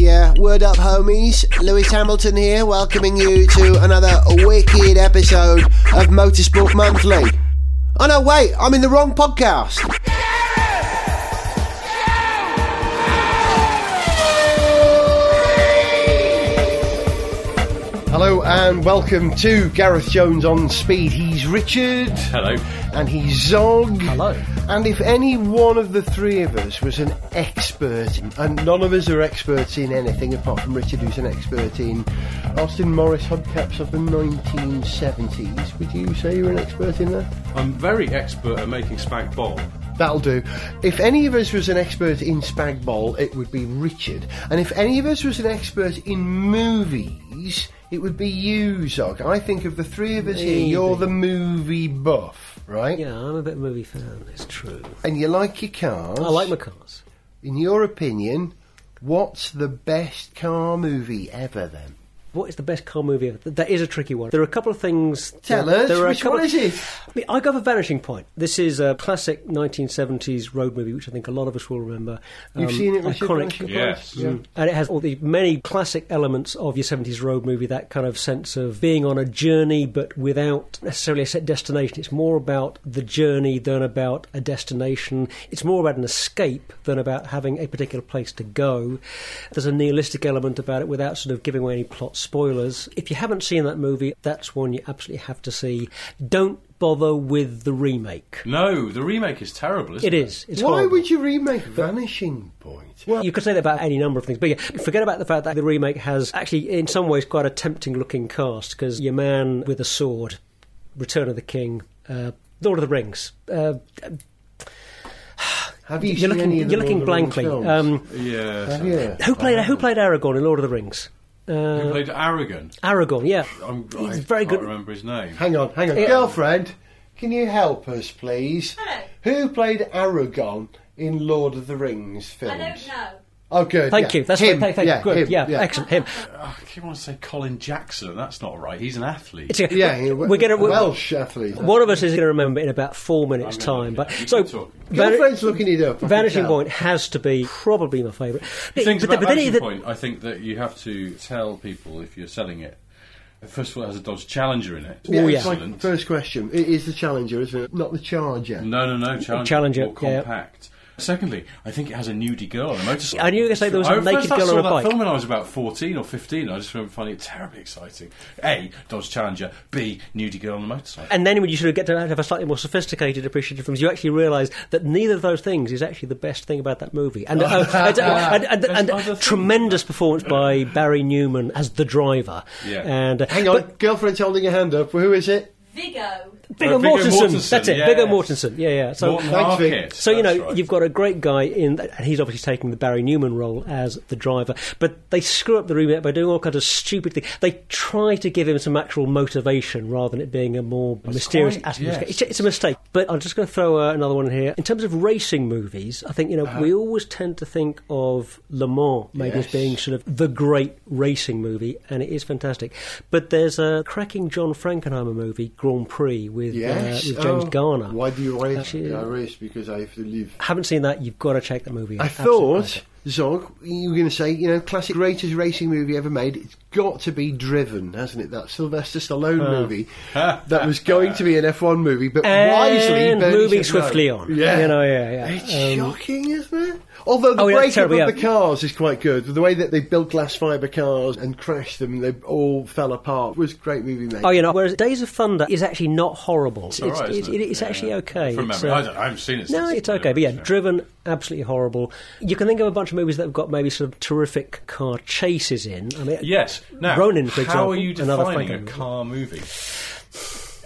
Yeah, word up, homies. Lewis Hamilton here, welcoming you to another wicked episode of Motorsport Monthly. Oh no, wait, I'm in the wrong podcast. Hello and welcome to Gareth Jones on Speed. He's Richard. Hello. And he's Zog. Hello. And if any one of the three of us was an expert, and none of us are experts in anything apart from Richard, who's an expert in Austin Morris hubcaps of the 1970s, would you say you're an expert in that? I'm very expert at making spag bol. That'll do. If any of us was an expert in spag bol, it would be Richard. And if any of us was an expert in movies, it would be you, Zog. I think of the three of us here, you're the movie buff, right? Yeah, I'm a bit of a movie fan, it's true. And you like your cars. I like my cars. In your opinion, what's the best car movie ever then? What is the best car movie ever? That is a tricky one. There are a couple of things. Tell there, us, there are a which couple one is it? I mean, I go for Vanishing Point. This is a classic 1970s road movie, which I think a lot of us will remember. You've Um, seen it, Richard? Iconic. Vanishing Point? Yes. Yeah. And it has all the many classic elements of your 70s road movie, that kind of sense of being on a journey but without necessarily a set destination. It's more about the journey than about a destination. It's more about an escape than about having a particular place to go. There's a nihilistic element about it without sort of giving away any plot spoilers. If you haven't seen that movie, that's one you absolutely have to see. Don't bother with the remake. No, the remake is terrible, isn't It it? is. It's Why horrible. would you remake Vanishing Point? Well, you could say that about any number of things, but yeah, forget about the fact that the remake has actually, in some ways, quite a tempting looking cast because your man with a sword, Return of the King, uh, Lord of the Rings. Uh, Have you you're seen looking, any of the you're looking of blankly. Um, Yeah. Have you? who played Who played Aragorn in Lord of the Rings? Who Uh, played Aragon? Aragon, yeah, I'm, he's I very can't good. remember his name. Hang on, hang on. Yeah. Girlfriend, can you help us, please? Hello. Who played Aragon in Lord of the Rings films? I don't know. Oh, good. Thank yeah. you. That's him. thank, thank, yeah, good. him, yeah, excellent. Him. Oh, I keep wanting to say Colin Jackson. That's not right. He's an athlete. It's a- Yeah, he- we're going to. Welsh athlete. One of us is going to remember in about four minutes' I'm time. gonna- But so, keep talking. Van- Girlfriend's looking it up. I Vanishing. Point has to be probably my favourite. The things But- about but Vanishing the- Point, I think that you have to tell people if you're selling it. First of all, it has a Dodge Challenger in it. Yeah, Oh, it's yeah. Excellent. first question. It is the Challenger, isn't it? Not the Charger. No, no, no, Challenger. Challenger, More yeah. Compact. Secondly, I think it has a nudie girl on a motorcycle. I knew you were gonna say there was a I naked first girl saw on a that bike. film when I was about 14 or 15. I just remember finding it terribly exciting. A, Dodge Challenger. B, nudie girl on a motorcycle. And then when you sort of get to have a slightly more sophisticated appreciation of films, you actually realise that neither of those things is actually the best thing about that movie. And, uh, and, and, and, There's and other things. tremendous performance by Barry Newman as the driver. Yeah. And uh, Hang on, but girlfriend's holding her hand up. Who is it? Viggo. Viggo Uh, Viggo Mortensen. Mortensen, That's it. yes. Viggo Mortensen. Yeah, yeah. So. Thanks, Vic. So you know right. you've got a great guy in, and he's obviously taking the Barry Newman role as the driver. But they screw up the remake by doing all kinds of stupid things. They try to give him some actual motivation rather than it being a more mysterious quite- aspect. yes. It's, it's a mistake. But I'm just going to throw uh, another one in here. In terms of racing movies, I think you know Uh-huh. we always tend to think of Le Mans maybe as being sort of the great racing movie, and it is fantastic. But there's a cracking John Frankenheimer movie, Grand Prix, with, Yes. uh, with James Oh, Garner. Why do you race? Actually- I race because I have to live. Haven't seen that? You've got to check that movie. I Absolute thought, Zog, you were going to say, you know, classic greatest racing movie ever made. It's got to be Driven, hasn't it? That Sylvester Stallone Oh. movie that was going to be an F1 movie, but wisely moving swiftly on. Yeah, you know, yeah, yeah. It's Um, shocking, isn't it? Although the Oh, yeah, breakup terrible, of yeah. the cars is quite good. The way that they built glass fibre cars and crashed them, they all fell apart. was great movie making. Oh, you know, whereas Days of Thunder is actually not horrible. It's, It's all right, it's, isn't it? it's Yeah. actually okay. From It's, memory. uh, I, don't, I haven't seen it No, since it's okay. But yeah, Driven. Driven, absolutely horrible. You can think of a bunch of movies that have got maybe sort of terrific car chases in. I mean, Yes. Now, Ronin, for how example, are you another defining a Frankenheimer. car movie?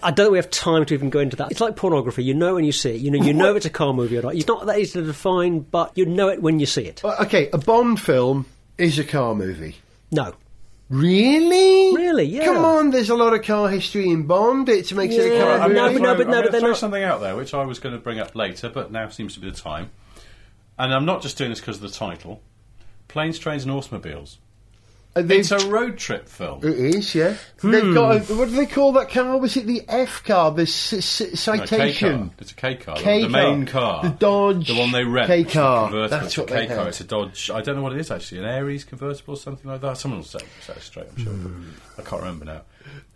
I don't think we have time to even go into that. It's like pornography. You know when you see it. You know, you know it's a car movie or not. It's not that easy to define, but you know it when you see it. Uh, okay, a Bond film is a car movie. No. Really? Really, yeah. Come on, there's a lot of car history in Bond. It makes it a Yeah, car I'm movie. no, gonna but no, but no, I'm but gonna they're throw not- something out there, which I was going to bring up later, but now seems to be the time. And I'm not just doing this because of the title. Planes, Trains and Automobiles. Uh, It's a road trip film. It is, yeah. They've got a, what do they call that car? Was it the F car? The c- c- citation. car. It's a K car. K the car. main car. The Dodge The one they rent. K car. That's It's a what K car. It's a Dodge. I don't know what it is actually. An Aries convertible or something like that. Someone will say, say it straight, I'm sure. but I can't remember now.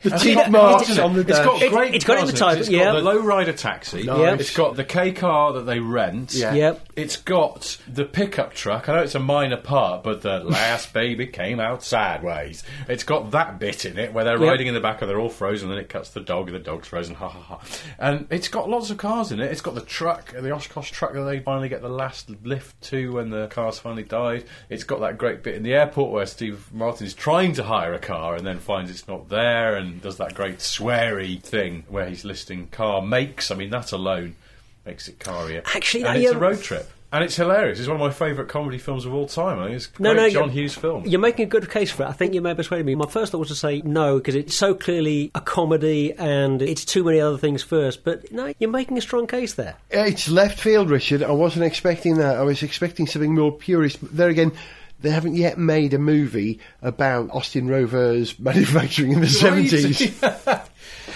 The Has teeth it got- marks hasn't it? on the It's dash. got It- great it's got it in the cars title, It's yeah. got the lowrider taxi. Nice. It's got the K car that they rent. Yeah. Yep. It's got the pickup truck. I know it's a minor part, but the last baby came out sideways. It's got that bit in it where they're Yep. riding in the back and they're all frozen, and it cuts the dog, and the dog's frozen. Ha ha ha. And it's got lots of cars in it. It's got the truck, the Oshkosh truck that they finally get the last lift to when the cars finally died. It's got that great bit in the airport where Steve Martin is trying to hire a car and then finds it's not there, and does that great sweary thing where he's listing car makes. I mean, that alone makes it carier. Actually, and it's a um, road trip. And it's hilarious. It's one of my favourite comedy films of all time. I think it's a No, great no, John Hughes film. You're making a good case for it. I think you may have persuaded me. My first thought was to say no because it's so clearly a comedy and it's too many other things first. But no, you're making a strong case there. It's left field, Richard. I wasn't expecting that. I was expecting something more purist. But there again, they haven't yet made a movie about Austin Rover's manufacturing in the seventies.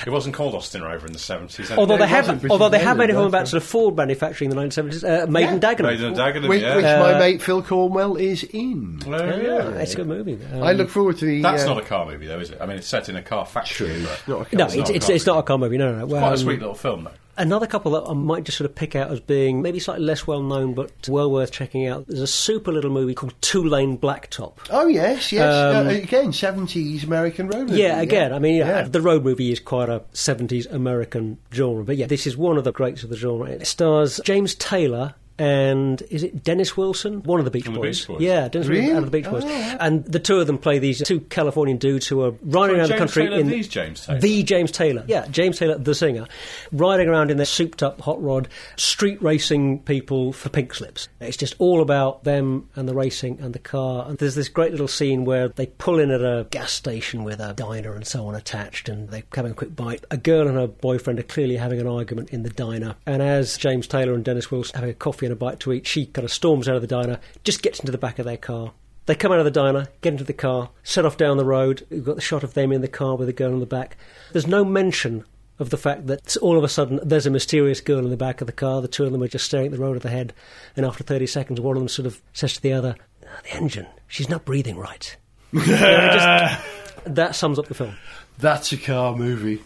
it wasn't called Austin Rover in the 70s. Although they wasn't have, although they have made a film about sort of Ford manufacturing in the 1970s, uh, Made in Dagenham. Made in Dagenham, which, yeah. which Uh, my mate Phil Cornwell is in. Oh, Yeah, yeah. it's a good movie. Um, I look forward to the. That's uh, not a car movie, though, is it? I mean, it's set in a car factory. True. but Not a car no, it's it's, not a it's, car it's not a car movie. No, no, no. Quite Um, a sweet little film, though. Another couple that I might just sort of pick out as being maybe slightly less well known, but well worth checking out. There's a super little movie called Two Lane Blacktop. Oh yes, yes. Um, uh, again, seventies American road. movie, Yeah, again, I mean, yeah, Yeah. the road movie is quite a 70s American genre, but yeah, this is one of the greats of the genre. It stars James Taylor. And is it Dennis Wilson? One of the Beach One of the Boys. Beach Boys. Yeah, Dennis Really? Wilson out of the Beach Boys. Oh. And the two of them play these two Californian dudes who are riding around James the country Taylor, in these James Taylor. the James Taylor. Yeah, James Taylor, the singer, riding around in their souped up hot rod, street racing people for pink slips. It's just all about them and the racing and the car. And there's this great little scene where they pull in at a gas station with a diner and so on attached, and they're having a quick bite. A girl and her boyfriend are clearly having an argument in the diner. And as James Taylor and Dennis Wilson are having a coffee and a bite to eat, she kind of storms out of the diner, just gets into the back of their car. They come out of the diner, get into the car, set off down the road. We've got the shot of them in the car with a girl in the back. There's no mention of the fact that all of a sudden there's a mysterious girl in the back of the car. The two of them are just staring at the road ahead, and after 30 seconds, one of them sort of says to the other, "Ah, "The engine, she's not breathing right." You know, just- that sums up the film. That's a car movie.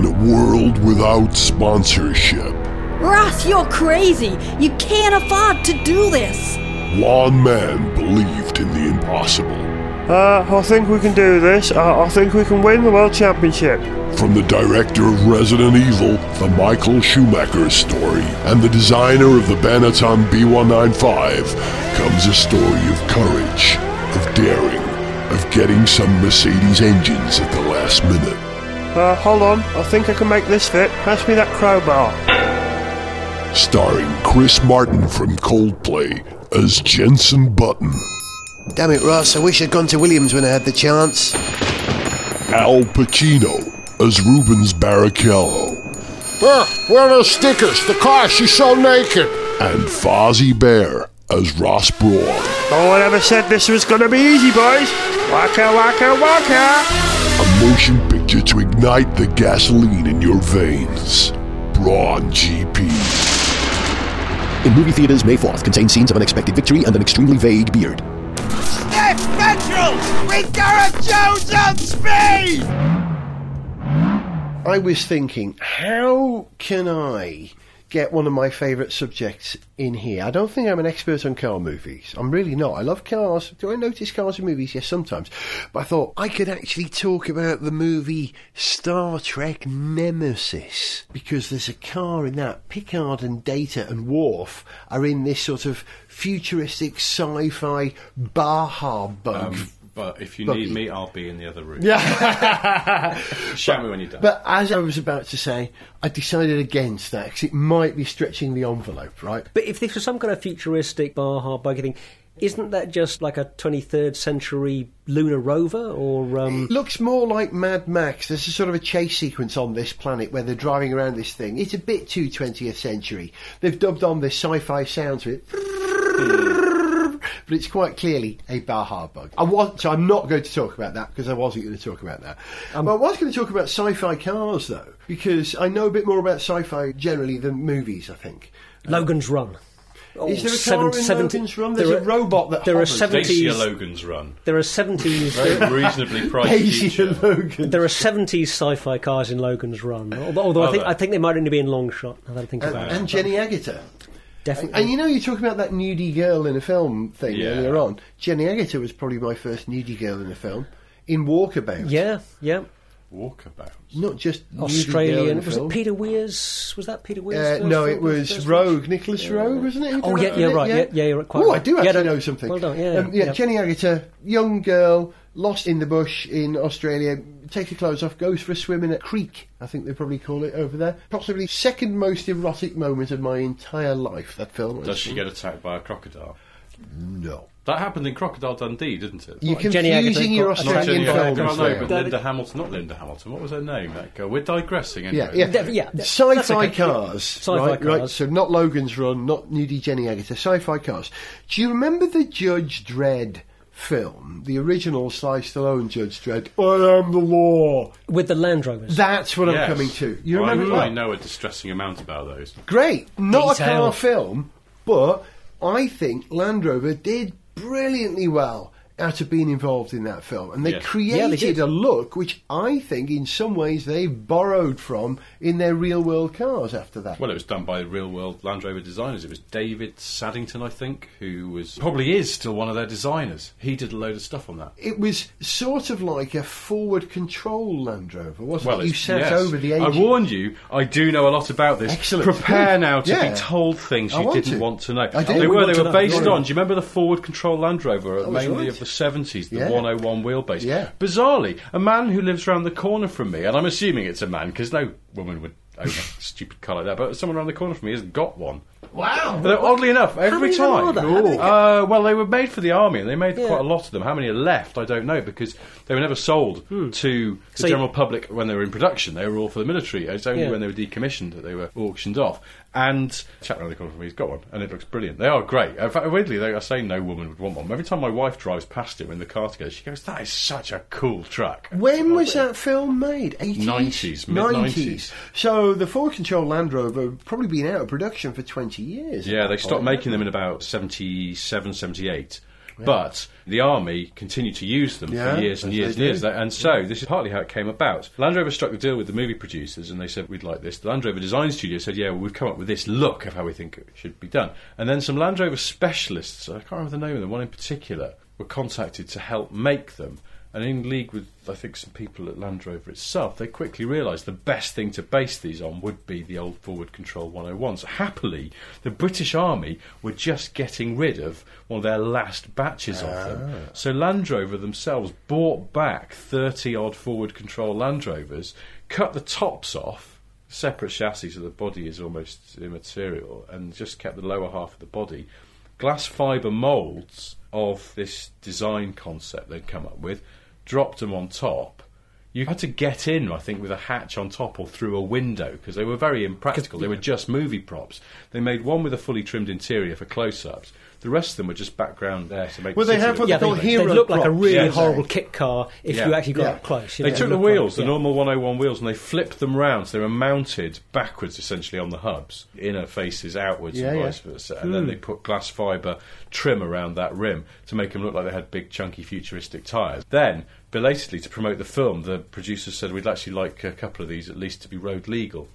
In a world without sponsorship, Ross, you're crazy. You can't afford to do this. one man believed in the impossible. Uh, I think we can do this. Uh, I think we can win the World Championship. From the director of Resident Evil, the Michael Schumacher story, and the designer of the Benetton B195, comes a story of courage, of daring, of getting some Mercedes engines at the last minute. Uh, hold on. I think I can make this fit. Pass me that crowbar. Starring Chris Martin from Coldplay as Jensen Button, Damn it, Ross! I wish I'd gone to Williams when I had the chance. Al Pacino as Rubens Barrichello, Where are those stickers? The car, she's so naked. and Fozzie Bear as Ross Brawn. No one ever said this was gonna be easy, boys. Waka waka waka. A motion picture to ignite the gasoline in your veins. Brawn GP. In movie theaters May 4th contains scenes of unexpected victory and an extremely vague beard. Sniff Petrol, we got a Jones on speed. I was thinking, how can I get one of my favourite subjects in here? I don't think I'm an expert on car movies. I'm really not. I love cars. Do I notice cars in movies? Yes, sometimes. But I thought I could actually talk about the movie Star Trek Nemesis because there's a car in that. Picard and Data and Worf are in this sort of futuristic sci-fi Baja bug. Um, but if you Buggy. need me, I'll be in the other room. yeah. Shout me when you're done. But as I was about to say, I decided against that because it might be stretching the envelope, right? But if this was some kind of futuristic Baja buggy thing, isn't that just like a 23rd century lunar rover? Or um, It looks more like Mad Max. There's a sort of a chase sequence on this planet where they're driving around this thing. It's a bit too 20th century. They've dubbed on this sci-fi sound to it. But it's quite clearly a Baja bug. I want, so I'm not going to talk about that because I wasn't going to talk about that. Um, but I was going to talk about sci-fi cars though, because I know a bit more about sci-fi generally than movies. I think. Um, Logan's Run? Oh, Is there a seven- car in 70 Logan's Run? there There's a are- robot that there are hovers. seven- Dacia 70s Logan's Run. There are 70s. Very reasonably priced Dacia feature. Logan. There are 70s sci-fi cars in Logan's Run. Although, although I think there? I think they might only be in long shot. Now that I think and, about and it, Jenny Agutter. Definitely. And you know, you're talking about that nudie girl in a film thing Yeah. earlier on. Jenny Agutter was probably my first nudie girl in a film. In Walkabout. yeah, yeah. Walkabout. Not just nudie girl in Australian. Was film. it Peter Weir's? Was that Peter Weir's? Uh, no, film, it was Roeg, Nicolas Roeg, wasn't it? Oh, yeah, yeah, right, yeah, yeah, you're quite Oh, I do Yeah, actually no, know something. well done, yeah, Um, yeah, yeah. Jenny Agutter, young girl, lost in the bush in Australia, takes her clothes off, goes for a swim in a creek, I think they probably call it over there. Possibly second most erotic moment of my entire life, that film. Does she get attacked by a crocodile? No. That happened in Crocodile Dundee, didn't it? You're confusing your got- Australian Jenny Agutter, films no, there. but Linda Hamilton, not Linda Hamilton. What was her name? That girl. We're digressing Yeah, anyway. yeah. Def- yeah, Sci-fi okay. cars. Sci-fi right, right. So not Logan's Run, not nudie Jenny Agutter. Sci-fi cars. Do you remember the Judge Dredd film, the original Sly Stallone Judge Dredd? I am the law. with the Land Rovers. That's what Yes. I'm coming to. You Well, remember I, I that? know a distressing amount about those. Great. Not a car film, but I think Land Rover did brilliantly well out of being involved in that film. And they Yes. created Yeah, they a look which I think in some ways they borrowed from in their real world cars after that. Well, it was done by real world Land Rover designers. It was David Saddington, I think, who was probably is still one of their designers. He did a load of stuff on that. it was sort of like a forward control Land Rover, wasn't Well, it? You it's- sat yes. over the I warned you. I do know a lot about this. Excellent. Prepare Good. now to Yeah. be told things you want didn't to. want to know. I do. They We were. They were know. based on. on. Do you remember the forward control Land Rover, mainly right. of the seventies, the Yeah. 101 wheelbase? Yeah. Bizarrely, a man who lives around the corner from me, and I'm assuming it's a man because no woman would own a stupid car like that, but someone around the corner from me has got one. Wow. But oddly enough, every time. Uh, well, they were made for the army, and they made Yeah. quite a lot of them. How many are left? I don't know because they were never sold to the So general public when they were in production. They were all for the military. It's only Yeah. when they were decommissioned that they were auctioned off. And chap around the corner from me, he's got one, and it looks brilliant. They are great. In fact, weirdly, they, I say no woman would want one. Every time my wife drives past him in the car together, she goes, "That is such a cool truck." When was that film made? 80s? 90s, mid-90s. So the forward control Land Rover probably been out of production for 20 years. Yeah, they stopped making them in about 77, 78. But the army continued to use them Yeah, for years and years and years. And so this is partly how it came about. Land Rover struck the deal with the movie producers and they said, we'd like this. The Land Rover design studio said, yeah, well, we've come up with this look of how we think it should be done. And then some Land Rover specialists, I can't remember the name of them, one in particular, were contacted to help make them. And in league with, I think, some people at Land Rover itself, they quickly realised the best thing to base these on would be the old forward control 101s. Happily, the British Army were just getting rid of one of their last batches of them. Ah. So Land Rover themselves bought back 30 odd forward control Land Rovers, cut the tops off, separate chassis so the body is almost immaterial, and just kept the lower half of the body glass fibre moulds of this design concept they'd come up with, dropped them on top. You had to get in, I think, with a hatch on top or through a window because they were very impractical. They were just movie props. They made one with a fully trimmed interior for close ups. The rest of them were just background there to make Well, the they city have look what yeah, they they, call they hero look like a really yes. horrible kit car if Yeah. you actually got Yeah. up close. you They know, took the look like- wheels, the yeah. normal 101 wheels, and they flipped them round. So they were mounted backwards, essentially, on the hubs. Inner faces outwards Yeah, and vice versa. And then they hmm. put glass fibre trim around that rim to make them look like they had big, chunky, futuristic tyres. Then, belatedly, to promote the film, the producers said we'd actually like a couple of these at least to be road legal.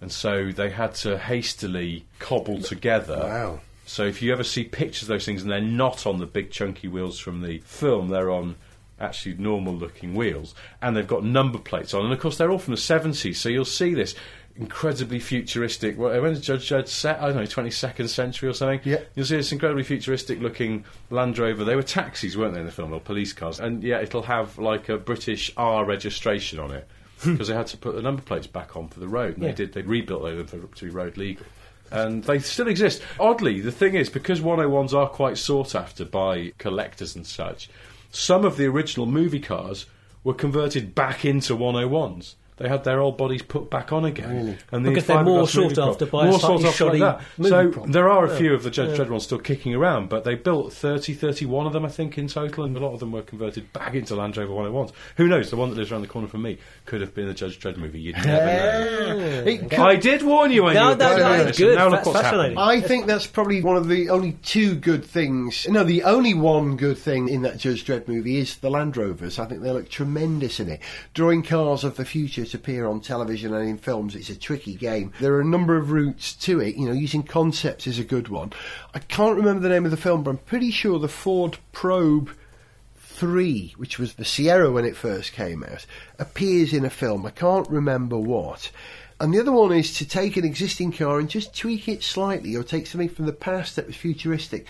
And so they had to hastily cobble together Wow. So if you ever see pictures of those things and they're not on the big chunky wheels from the film, they're on actually normal looking wheels and they've got number plates on. And of course, they're all from the 70s, so you'll see this incredibly futuristic. Well, when did Judge Dredd set? I don't know, 22nd century or something. Yeah. You'll see this incredibly futuristic looking Land Rover. They were taxis, weren't they, in the film, or police cars? And yeah, it'll have like a British R registration on it. Because they had to put the number plates back on for the road, and Yeah. they did. They rebuilt them for, to be road legal. And they still exist. Oddly, the thing is, because 101s are quite sought after by collectors and such, some of the original movie cars were converted back into 101s. They had their old bodies put back on again, and the Because they're more fiberglass sought after by a more slightly sought after like that. So prop. there are a few of the Judge Dredd ones still kicking around, but they built 30, 31 of them, I think, in total, and a lot of them were converted back into Land Rover 101s. Who knows? The one that lives around the corner from me could have been the Judge Dredd movie. You'd never know. It I did warn you when No, you were no, going no, to it's listen. good. Now look That's what's fascinating. happening. I think that's probably one of the only two good things. No, the only one good thing in that Judge Dredd movie is the Land Rovers. I think they look tremendous in it. Drawing cars of the future appear on television and in films, it's a tricky game. There are a number of routes to it. You know, using concepts is a good one. I can't remember the name of the film, but I'm pretty sure the Ford Probe 3, which was the Sierra when it first came out, appears in a film. I can't remember what. And the other one is to take an existing car and just tweak it slightly or take something from the past that was futuristic.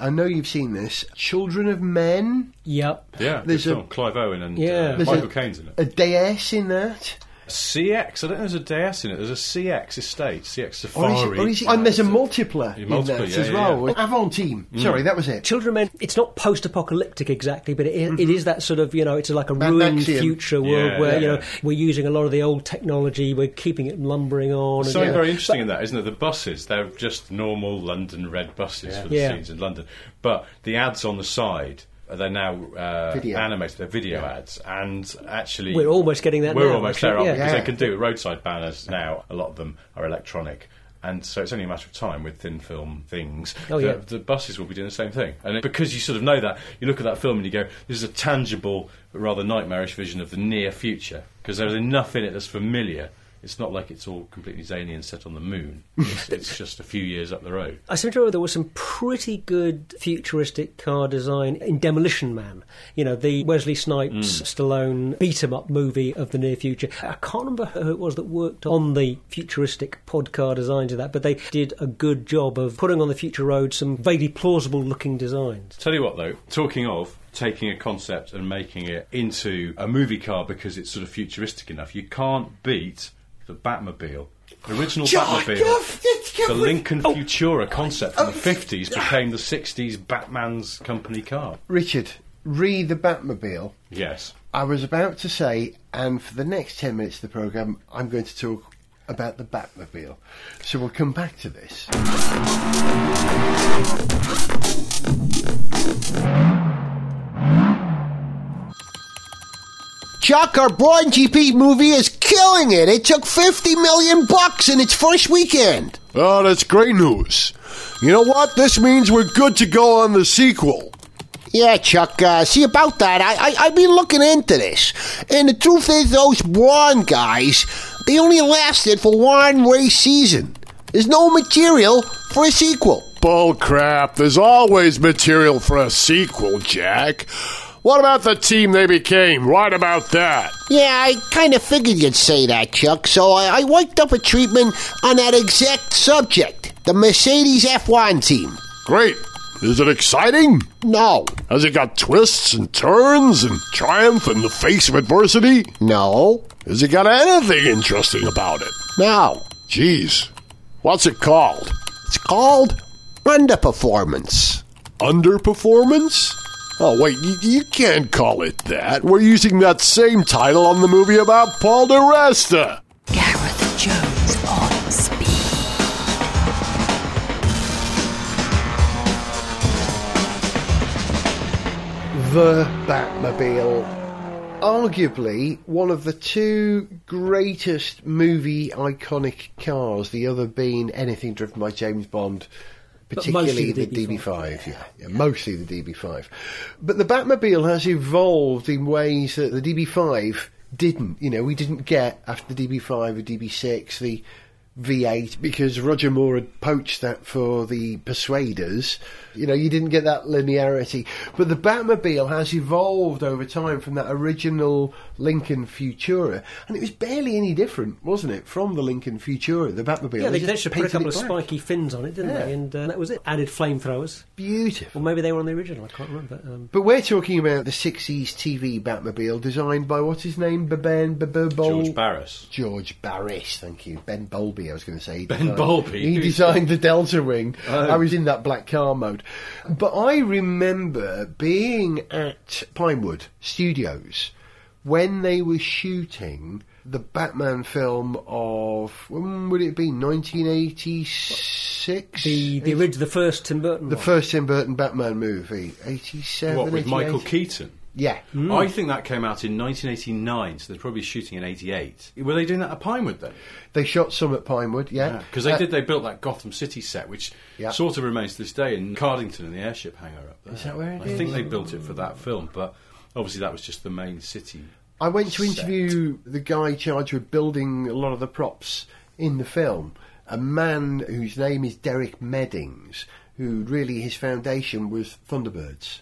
I know you've seen this. Children of Men. Yep. Yeah, There's a- film. Clive Owen and Yeah. uh, Michael a- Caine's in it. A DS in that. CX. I don't know if there's a DS in it. There's a CX estate, CX Or oh, is it, Safari. or oh, is it, oh, and there's a Multipla Yeah, in that yeah, as well. yeah. Avon Team. Mm. Sorry, that was it. Children of Men, it's not post apocalyptic exactly, but it is, it mm-hmm. is that sort of, you know, it's like a Mad ruined Maxian. future world Yeah, where, yeah, you know, yeah. we're using a lot of the old technology, we're keeping it lumbering on. and, Something yeah. very interesting in that, isn't it? The buses, they're just normal London red buses for the Yeah. scenes in London. But the ads on the side, they're now uh, Video. animated, they're video ads. And actually. We're almost getting that We're now, almost actually, there, yeah. Because Yeah. they can do roadside banners now. A lot of them are electronic. And so it's only a matter of time with thin film things. Oh, that yeah. The buses will be doing the same thing. And it, because you sort of know that, you look at that film and you go, this is a tangible, rather nightmarish vision of the near future. Because there's enough in it that's familiar. It's not like it's all completely zany and set on the moon. It's, it's just a few years up the road. I seem to remember there was some pretty good futuristic car design in Demolition Man. You know, the Wesley Snipes, mm. Stallone beat 'em up movie of the near future. I can't remember who it was that worked on the futuristic pod car designs of that, but they did a good job of putting on the future road some vaguely plausible looking designs. Tell you what, though, talking of taking a concept and making it into a movie car because it's sort of futuristic enough, you can't beat the Batmobile. The original Batmobile, the Lincoln oh. Futura concept from the 50s became the 60s Batman's company car. Richard, re the Batmobile. Yes. I was about to say, and for the next 10 minutes of the programme, I'm going to talk about the Batmobile. So we'll come back to this. Chuck, our Brawn GP movie is killing it. It took 50 million bucks in its first weekend. Oh, that's great news. You know what? This means we're good to go on the sequel. Yeah, Chuck, uh, see about that, I, I, I've been looking into this. And the truth is, those Brawn guys, they only lasted for one race season. There's no material for a sequel. Bull crap. There's always material for a sequel, Jack. What about the team they became? Right about that. Yeah, I kind of figured you'd say that, Chuck, so I, I worked up a treatment on that exact subject the Mercedes F1 team. Great. Is it exciting? No, Has it got twists and turns and triumph in the face of adversity? no, Has it got anything interesting about it? no. Jeez. What's it called? It's called underperformance. Underperformance? Oh, wait, you, you can't call it that. We're using that same title on the movie about Paul di Resta. Gareth Jones on speed. The Batmobile. Arguably one of the two greatest movie iconic cars, the other being anything driven by James Bond, particularly the, the DB5. yeah. yeah, mostly the DB5. But the Batmobile has evolved in ways that the DB5 didn't. You know, we didn't get after the DB5 or DB6 the V8 because Roger Moore had poached that for the Persuaders. You know, you didn't get that linearity. But the Batmobile has evolved over time from that original Lincoln Futura, and it was barely any different, wasn't it, from the Lincoln Futura, the Batmobile? Yeah, they, just they should put a couple of spiky fins on it, didn't Yeah. they? And uh, that was it. Added flamethrowers. Beautiful. Or maybe they were on the original, I can't remember. Um, But we're talking about the 60s TV Batmobile designed by what's his name? Ben George Barris. George Barris, thank you. Ben Bowlby, Bowlby, I was going to say. He Ben designed- Bowlby? He designed the Delta Wing. Oh. I was in that black car mode. But I remember being at Pinewood Studios when they were shooting the Batman film of, when would it be, 1986? The the original, the first Tim Burton. The one. first Tim Burton Batman movie, 87, What, with 88? Michael Keaton? Yeah. I think that came out in 1989, so they're probably shooting in 88. Were they doing that at Pinewood then? They shot some at Pinewood, yeah. Because they Uh, did, they built that Gotham City set, which Yeah. sort of remains to this day in Cardington in the airship hangar up there. Is that where it I is? think they built it for that film, but obviously that was just the main city. I went to set. interview the guy charged with building a lot of the props in the film, a man whose name is Derek Meddings, who really his foundation was Thunderbirds.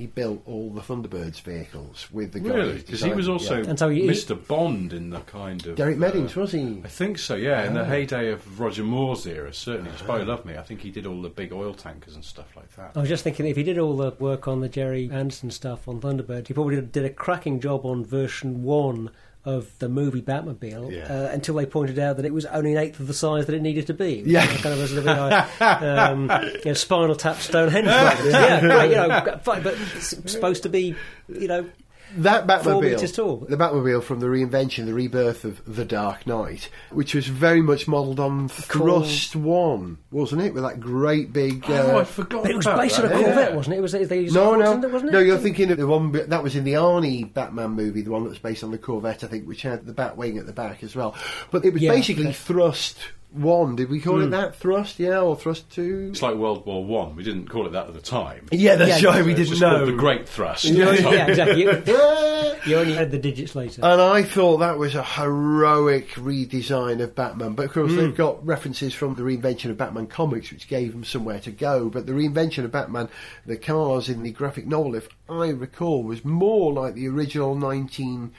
He built all the Thunderbirds vehicles with the guy. Really? Because he was also yeah. And so he- Mr. Bond in the kind of. Derek uh, Meddings, was he? I think so, yeah. In the Ah. heyday of Roger Moore's era, certainly. Spy Love Me, I think he did all the big oil tankers and stuff like that. I was just thinking if he did all the work on the Gerry Anderson stuff on Thunderbird, he probably did a cracking job on version one of the movie Batmobile Yeah. uh, until they pointed out that it was only an eighth of the size that it needed to be. Yeah. kind of a sort of like, um, you know, spinal tap Stonehenge. yeah, right, you know, but it's supposed to be, you know, That Four metres Batmobile, tall. the Batmobile from the reinvention, the rebirth of The Dark Knight, which was very much modelled on Cool. Thrust One, wasn't it? With that great big. oh, uh, I'd forgotten but it was about based on a that, Corvette, yeah. wasn't it? It was they used No, no, Corvette, wasn't it? no. You're thinking of the one that was in the Arnie Batman movie, the one that was based on the Corvette, I think, which had the Batwing at the back as well. But it was Yeah, basically okay. Thrust One. Did we call it that? Thrust, yeah, or Thrust Two? It's like World War One. We didn't call it that at the time. Yeah, that's Yeah, right. We It was didn't just called know. the Great Thrust. Yeah, yeah, exactly. You, you only had the digits later. And I thought that was a heroic redesign of Batman. But of Hmm. course, they've got references from the reinvention of Batman comics, which gave them somewhere to go. But the reinvention of Batman, the cars in the graphic novel, if I recall, was more like the original 1940s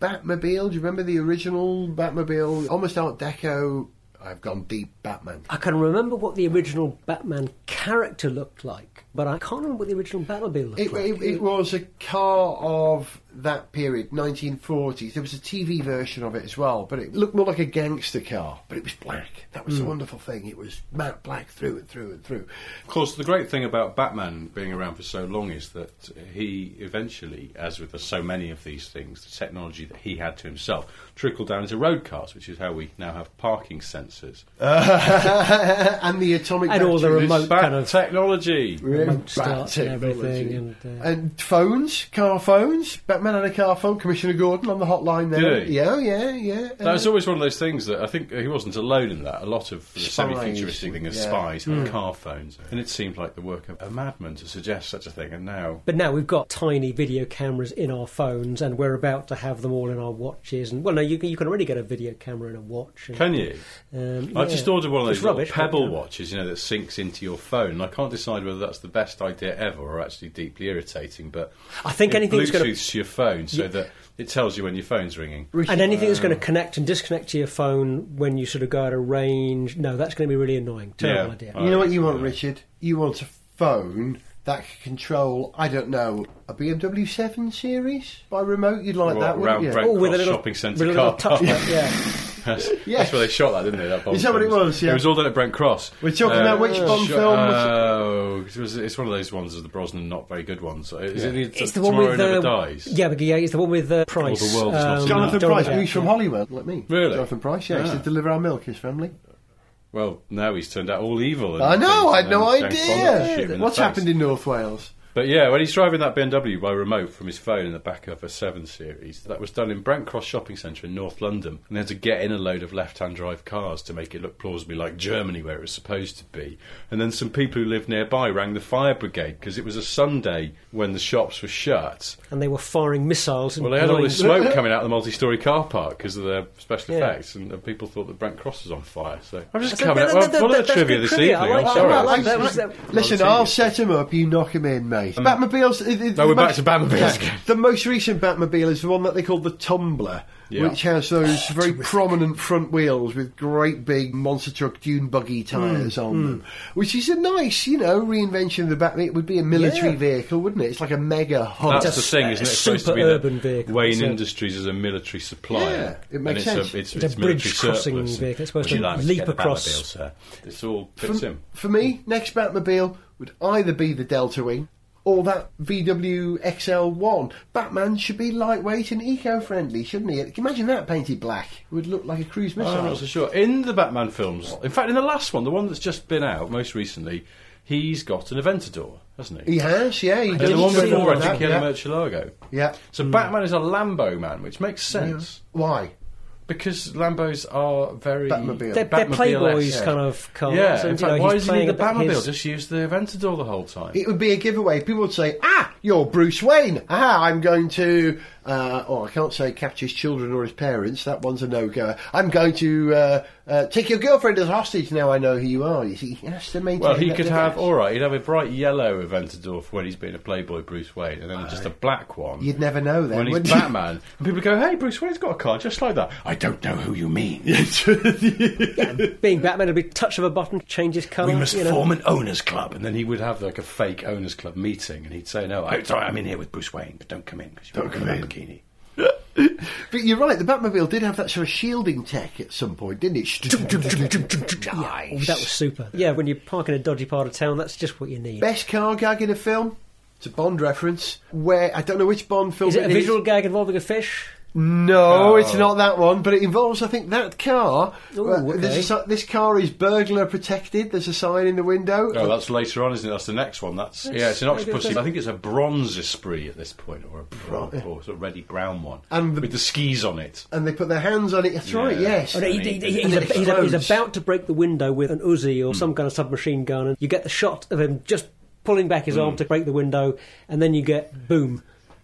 Batmobile. Do you remember the original Batmobile? Almost Art Deco. I've gone deep Batman. I can remember what the original Batman character looked like, but I can't remember what the original Batmobile looked It, like. it, it was a car of that period, 1940s. There was a TV version of it as well, but it looked more like a gangster car, but it was black. That was the wonderful thing. It was matte black through and through and through. Of course, the great thing about Batman being around for so long is that he eventually, as with so many of these things, the technology that he had to himself trickled down into road cars, which is how we now have parking sensors. and the atomic And all the remote Bat kind of technology. remote Bat start and everything. And, uh, And phones, car phones. Batman had a car phone. Commissioner Gordon on the hotline there. Did he? Yeah, yeah, yeah. That was always one of those things that I think he wasn't alone in that. A lot of the semi-futuristic thing of yeah. spies had car phones, and it seemed like the work of a madman to suggest such a thing. And now, but now we've got tiny video cameras in our phones, and we're about to have them all in our watches. And well, no, you can, you can already get a video camera in a watch. And, can you? Um, I yeah. just ordered one of those little rubbish, pebble you watches, you know, that syncs into your phone. And I can't decide whether that's the best idea ever or actually deeply irritating. But I think it anything that's gonna- Bluetooths your phone so Yeah. that it tells you when your phone's ringing. And anything that's going to connect and disconnect to your phone when you sort of go out of range, no, that's going to be really annoying. Terrible Yeah. idea. You know what you want, yeah. Richard? You want a phone that can control, I don't know, a BMW 7 Series by remote? You'd like What, that, wouldn't you? Brent Oh, with a little shopping centre with little car touch yeah. That's, Yeah. that's where they shot that, didn't they? That Bond Is that what it was? Yeah. It was all done at Brent Cross. We're talking about which Bond film was it? Oh, it was, it's one of those ones of the Brosnan not very good ones. Is it It's the, the one with Never uh, Dies? Yeah, but yeah, it's the one with uh, Pryce. the world's not Jonathan that. Pryce, Depp, who's from. Holywell, like me. Really? Jonathan Pryce, yeah. He used Ah. to deliver our milk, his family. Well, now he's turned out all evil. and I know, I had no and James Bond had to shoot him idea. What's happened in North Wales? But yeah, when he's driving that BMW by remote from his phone in the back of a 7 Series, that was done in Brent Cross Shopping Centre in North London. And they had to get in a load of left hand drive cars to make it look plausibly like Germany, where it was supposed to be. And then some people who lived nearby rang the fire brigade because it was a Sunday when the shops were shut. and they were firing missiles. And Well, they had all this smoke coming out of the multi story car park because of their special Yeah. effects, and uh, people thought that Brent Cross was on fire. So I'm just coming that- up. Well, that- full of that- that's trivia this trivia. evening. I like I'm sorry. I like that. I like that. Listen, I'll tedious. set him up, you knock him in, mate. Batmobiles. it- it- No, the we're back most- to Batmobiles again. The most recent Batmobile is the one that they call the Tumbler, Yeah. which has those very prominent front wheels with great big monster truck dune buggy tyres Mm, on them, which is a nice, you know, reinvention of the Batman. It would be a military Yeah. vehicle, wouldn't it? It's like a mega hub. That's the thing, isn't it? s- It's supposed to super be that urban vehicle, Wayne so- Industries is a military supplier. Yeah, it makes and it's sense. A, it's, It's a it's military bridge crossing surplus. vehicle. It's supposed to like leap get the across. Batmobile, sir? This all for, in. for me, next Batmobile would either be the Delta Wing or that VW XL1. Batman should be lightweight and eco-friendly, shouldn't he? Can you Imagine that painted black. It would look like a cruise missile. I'm not so sure. In the Batman films, in fact, in the last one, the one that's just been out most recently, he's got an Aventador, hasn't he? He has, yeah. He And did the one before, I that, think he had yeah. a Murcielago. Yeah. So hmm. Batman is a Lambo man, which makes sense. Why? Because Lambos are very Batmobile. They're, they're Playboys yeah. kind of cars. Yeah, and, in you fact, know, why he's does he need the about Batmobile? his- Just use the Aventador the whole time. It would be a giveaway. People would say, "Ah, you're Bruce Wayne. Ah, I'm going to." Uh, oh, I can't say catch his children or his parents. That one's a no-go. I'm going to uh, uh, take your girlfriend as hostage. Now I know who you are. You see, he has to maintain. well, he could have, difference. all right, he'd have a bright yellow Aventador for when he's being a Playboy Bruce Wayne, and then just a black one You'd never know then. when he's would? Batman. And people go, hey, Bruce Wayne's got a car just like that. I don't know who you mean. being Batman, it'd be touch of a button, change his colour. we must you know. form an owners club, and then he would have like a fake owners club meeting, and he'd say, "No, I'm sorry, I'm in here with Bruce Wayne, but don't come in because you're Don't in come a in." bikini." But you're right. The Batmobile did have that sort of shielding tech at some point, didn't it? Oh, that was super. Yeah, when you park in a dodgy part of town, that's just what you need. Best car gag in a film. It's a Bond reference. Where I don't know which Bond film Is it a is. visual gag involving a fish? No, Oh. it's not that one, but it involves, I think, that car. Ooh, okay. there's a, this car is burglar protected. There's a sign in the window. Oh, that's later on, isn't it? That's the next one. That's, yeah, it's an octopus. I think it's a bronze Esprit at this point, or a bron- or sort of reddy brown one, And the- with the skis on it. and they put their hands on it. That's right, yes. Oh, no, he- he- he's, a- he's, a- he's about to break the window with an Uzi or some kind of submachine gun, and you get the shot of him just pulling back his Hmm. arm to break the window, and then you get boom.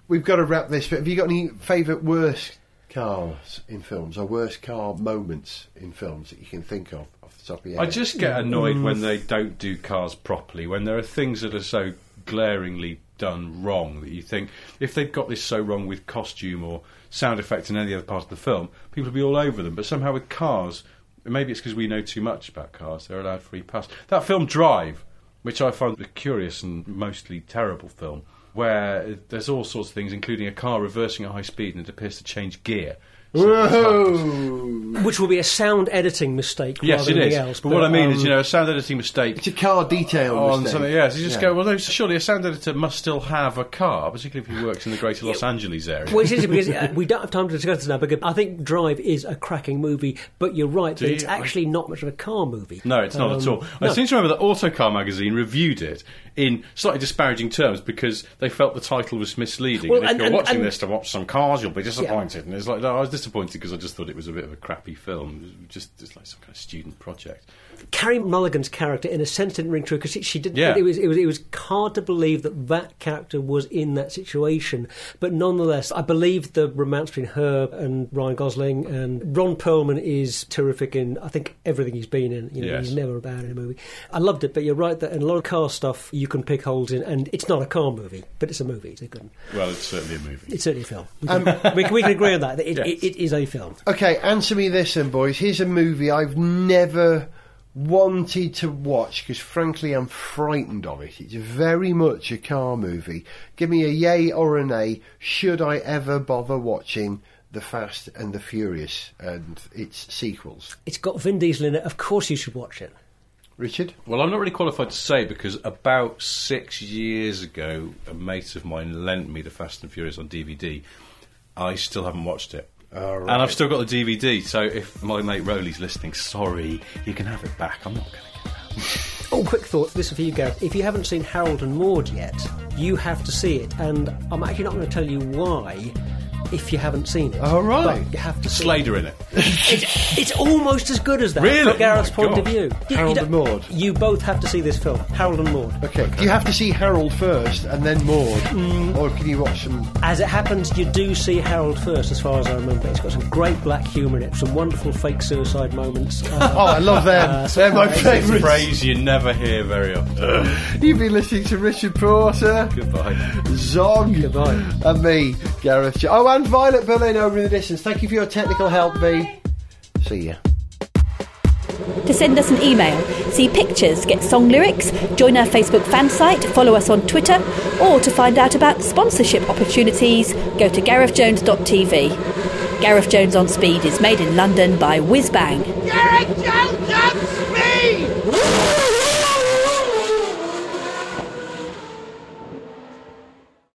We've got to wrap this, but have you got any favourite worst cars in films or worst car moments in films that you can think of off the top of your head? I just get mm. annoyed when they don't do cars properly, when there are things that are so glaringly done wrong that you think if they've got this so wrong with costume or sound effects in any other part of the film, people will be all over them. But somehow with cars, maybe it's because we know too much about cars, they're allowed free pass. That film Drive, which I find a curious and mostly terrible film, where there's all sorts of things, including a car reversing at high speed and it appears to change gear. So it's hard to- Whoa! Which will be a sound editing mistake Yes, rather it than is. anything else. but, what I mean um, is, you know, a sound editing mistake It's a car detail on mistake. something. Yes, you just Yeah. go. Well, no, surely a sound editor must still have a car, particularly if he works in the Greater Los Angeles area. Well, it's interesting because uh, we don't have time to discuss this now. Because I think Drive is a cracking movie, but you're right that Do it's actually not much of a car movie. no, it's not at Um, all. I seem to remember that Autocar magazine reviewed it in slightly disparaging terms because they felt the title was misleading. Well, and if and- you're and- watching and- this to watch some cars, you'll be disappointed. And it's like, no, I was disappointed because I just thought it was a bit of a crappy film. Just, just like some kind of student project. Carey Mulligan's character, in a sense, didn't ring true because she didn't. Yeah. It was it was it was hard to believe that that character was in that situation, but nonetheless, I believe the romance between her and Ryan Gosling and Ron Perlman is terrific in I think everything he's been in. You know, Yes. he's never a bad in a movie. I loved it, but you're right that in a lot of car stuff you can pick holes in, and it's not a car movie, but it's a movie. It's a good. Well, it's certainly a movie. It's certainly a film. We um, can, we, we can agree on that. that It, Yes. it, it is a film. Okay, answer me this then, boys. Here's a movie I've never wanted to watch because, frankly, I'm frightened of it. It's very much a car movie. Give me a yay or a nay. Should I ever bother watching The Fast and the Furious and its sequels? It's got Vin Diesel in it. Of course, you should watch it. Richard? Well, I'm not really qualified to say because about six years ago, a mate of mine lent me the Fast and Furious on DVD. I still haven't watched it. All right. And I've still got the DVD, so if my mate Rowley's listening, sorry, you can have it back. I'm not going to get that. Oh, quick thought. This is for you, Gareth. If you haven't seen Harold and Maude yet, you have to see it. And I'm actually not going to tell you why if you haven't seen it. All right. But you have to see Slader in it. it. It's, it's almost as good as that Really? from Gareth's Oh my point of view. You- Harold you and don't- Maude. You both have to see this film, Harold and Maude. Okay. Do you have to see Harold first and then Maude? Mm. Or can you watch some. As it happens, you do see Harold first, as far as I remember. It's got some great black humour in it, some wonderful fake suicide moments. Uh, Oh, I love them. Uh, They're my It's a favourites. phrase you never hear very often. You've been listening to Richard Porter. Goodbye. Zog Goodbye. and me, Gareth. Jo- Oh and Violet Berlin over in the distance. Thank you for your technical help, V. See ya. To send us an email, see pictures, get song lyrics, join our Facebook fan site, follow us on Twitter, or to find out about sponsorship opportunities, go to garethjones.tv. Gareth Jones on Speed is made in London by Whizbang. Gareth Jones on Speed!